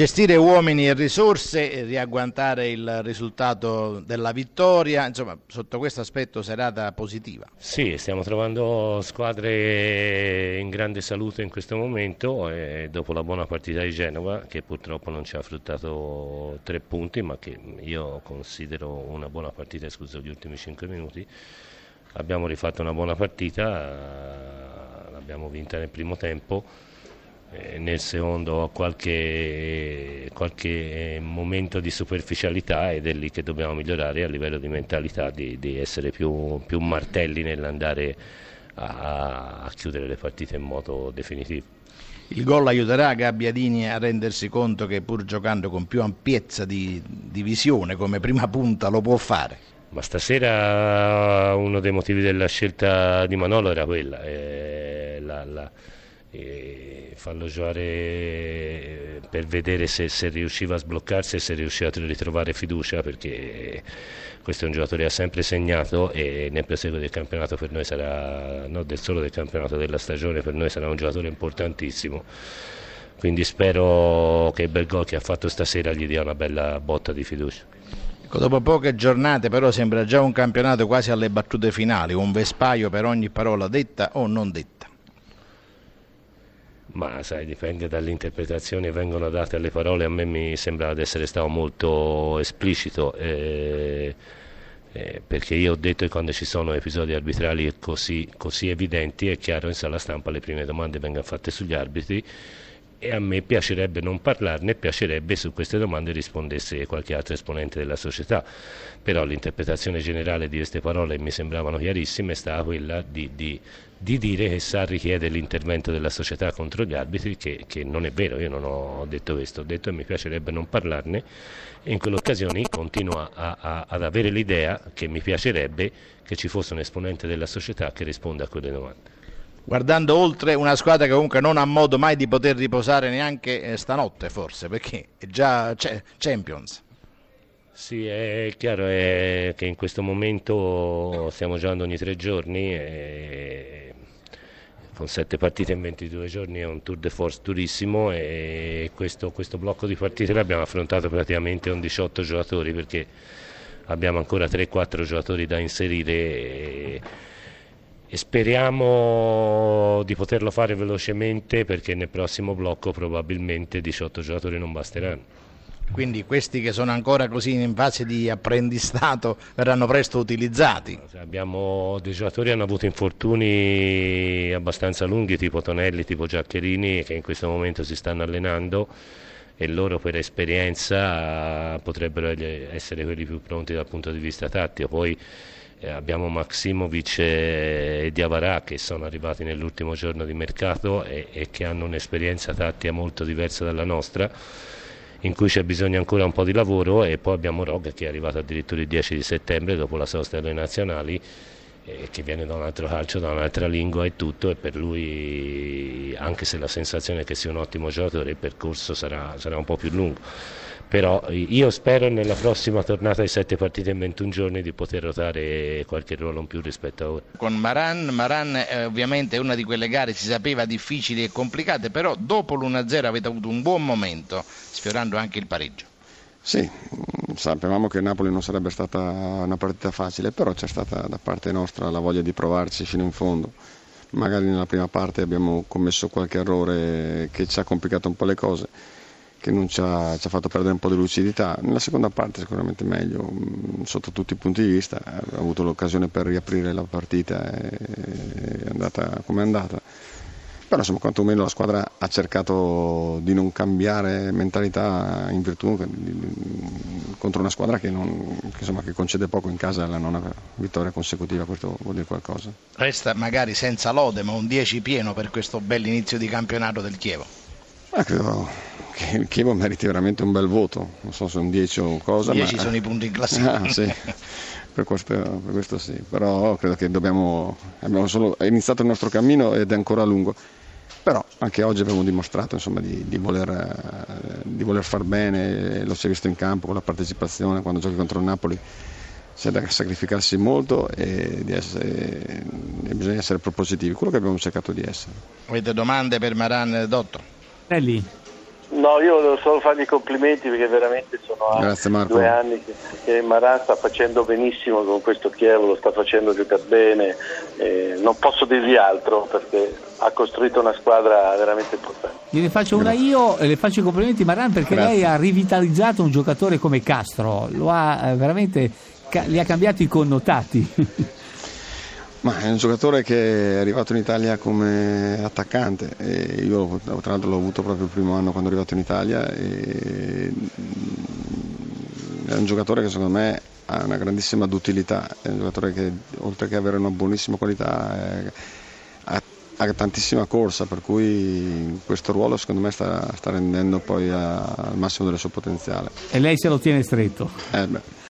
Gestire uomini e risorse, riagguantare il risultato della vittoria, insomma sotto questo aspetto serata positiva. Sì, stiamo trovando squadre in grande salute in questo momento dopo la buona partita di Genova che purtroppo non ci ha fruttato tre punti ma che io considero una buona partita escluso gli ultimi cinque minuti, abbiamo rifatto una buona partita, l'abbiamo vinta nel primo tempo nel secondo qualche, qualche, momento di superficialità ed è lì che dobbiamo migliorare a livello di mentalità, di, di essere più, più, martelli nell'andare a, a chiudere le partite in modo definitivo. Il gol aiuterà Gabbiadini a rendersi conto che pur giocando con più ampiezza di, di visione come prima punta lo può fare. Ma stasera uno dei motivi della scelta di Manolo era quella, eh, la, la, eh, farlo giocare per vedere se, se, riusciva a sbloccarsi e se riusciva a ritrovare fiducia perché questo è un giocatore che ha sempre segnato e nel proseguo del campionato per noi sarà, non del solo del campionato della stagione, per noi sarà un giocatore importantissimo. Quindi spero che il bel gol che ha fatto stasera gli dia una bella botta di fiducia. Ecco, dopo poche giornate però sembra già un campionato quasi alle battute finali, un vespaio per ogni parola detta o non detta ma sai, dipende dall'interpretazione che vengono date alle parole, a me mi sembra di essere stato molto esplicito. Eh, eh, perché io ho detto che quando ci sono episodi arbitrali così, così evidenti è chiaro in sala stampa le prime domande vengono fatte sugli arbitri e a me piacerebbe non parlarne, piacerebbe su queste domande rispondesse qualche altro esponente della società, però l'interpretazione generale di queste parole mi sembravano chiarissime è stata quella di, di, di dire che Sarri chiede l'intervento della società contro gli arbitri, che, che, non è vero, io non ho detto questo, ho detto che mi piacerebbe non parlarne e in quelle occasioni continuo a, a, ad avere l'idea che mi piacerebbe che ci fosse un esponente della società che risponda a quelle domande guardando oltre una squadra che comunque non ha modo mai di poter riposare neanche eh, stanotte forse perché è già Champions. Sì, è chiaro è che in questo momento stiamo giocando ogni tre giorni e con sette partite in 22 giorni è un tour de force durissimo e questo, questo blocco di partite l'abbiamo affrontato praticamente con 18 giocatori perché abbiamo ancora 3-4 giocatori da inserire e, speriamo di poterlo fare velocemente perché nel prossimo blocco probabilmente 18 giocatori non basteranno. Quindi questi che sono ancora così in fase di apprendistato verranno presto utilizzati? Abbiamo, dei giocatori che hanno avuto infortuni abbastanza lunghi tipo Tonelli, tipo Giaccherini che in questo momento si stanno allenando e loro per esperienza potrebbero essere quelli più pronti dal punto di vista tattico. Poi abbiamo Maximovic e Diavarà che sono arrivati nell'ultimo giorno di mercato e, e che hanno un'esperienza tattica molto diversa dalla nostra in cui c'è bisogno ancora un po' di lavoro e poi abbiamo Rog che è arrivato addirittura il 10 di settembre dopo la sosta delle nazionali. eh, che viene da un altro calcio, da un'altra lingua e tutto e per lui anche se la sensazione è che sia un ottimo giocatore il percorso sarà, sarà un po' più lungo però io spero nella prossima tornata di sette partite in 21 giorni di poter ruotare qualche ruolo in più rispetto a ora. Con Maran, Maran eh, ovviamente è una di quelle gare si sapeva difficili e complicate, però dopo l'1-0 avete avuto un buon momento, sfiorando anche il pareggio. Sì, sapevamo che Napoli non sarebbe stata una partita facile, però c'è stata da parte nostra la voglia di provarci fino in fondo. Magari nella prima parte abbiamo commesso qualche errore che ci ha complicato un po' le cose che non ci ha, ci ha, fatto perdere un po' di lucidità. Nella seconda parte sicuramente meglio, mm, sotto tutti i punti di vista, ha avuto l'occasione per riaprire la partita, è andata come è andata. Però insomma quantomeno la squadra ha cercato di non cambiare mentalità in virtù contro una squadra che, non, che, insomma, che concede poco in casa alla nona vittoria consecutiva, questo vuol dire qualcosa. Resta magari senza lode ma un 10 pieno per questo bell'inizio di campionato del Chievo. Ma credo che il Chievo meriti veramente un bel voto, non so se un 10 o cosa. 10 ma... sono i punti in classifica. Ah, sì. per, questo, per, questo, sì, però credo che dobbiamo, abbiamo solo iniziato il nostro cammino ed è ancora lungo. Però anche oggi abbiamo dimostrato insomma, di, di, voler, di, voler, far bene, lo si è visto in campo con la partecipazione, quando giochi contro il Napoli c'è da sacrificarsi molto e, essere, e bisogna essere propositivi, quello che abbiamo cercato di essere. Avete domande per Maran Dotto? Nelly, No, io volevo solo fargli i complimenti perché veramente sono Grazie, due anni che, che Maran sta facendo benissimo con questo Chievo, lo sta facendo giocare bene, eh, non posso dirgli altro perché ha costruito una squadra veramente importante. Gliene faccio una io e le faccio i complimenti Maran perché Grazie. lei ha rivitalizzato un giocatore come Castro, lo ha eh, veramente, ca- gli ha cambiato i connotati. Ma è un giocatore che è arrivato in Italia come attaccante e io tra l'altro l'ho avuto proprio il primo anno quando è arrivato in Italia mm, è un giocatore che secondo me ha una grandissima dutilità, è un giocatore che oltre che avere una buonissima qualità è- ha, ha tantissima corsa per cui questo ruolo secondo me sta, sta rendendo poi a- al massimo del suo potenziale. e lei se lo tiene stretto. Eh beh.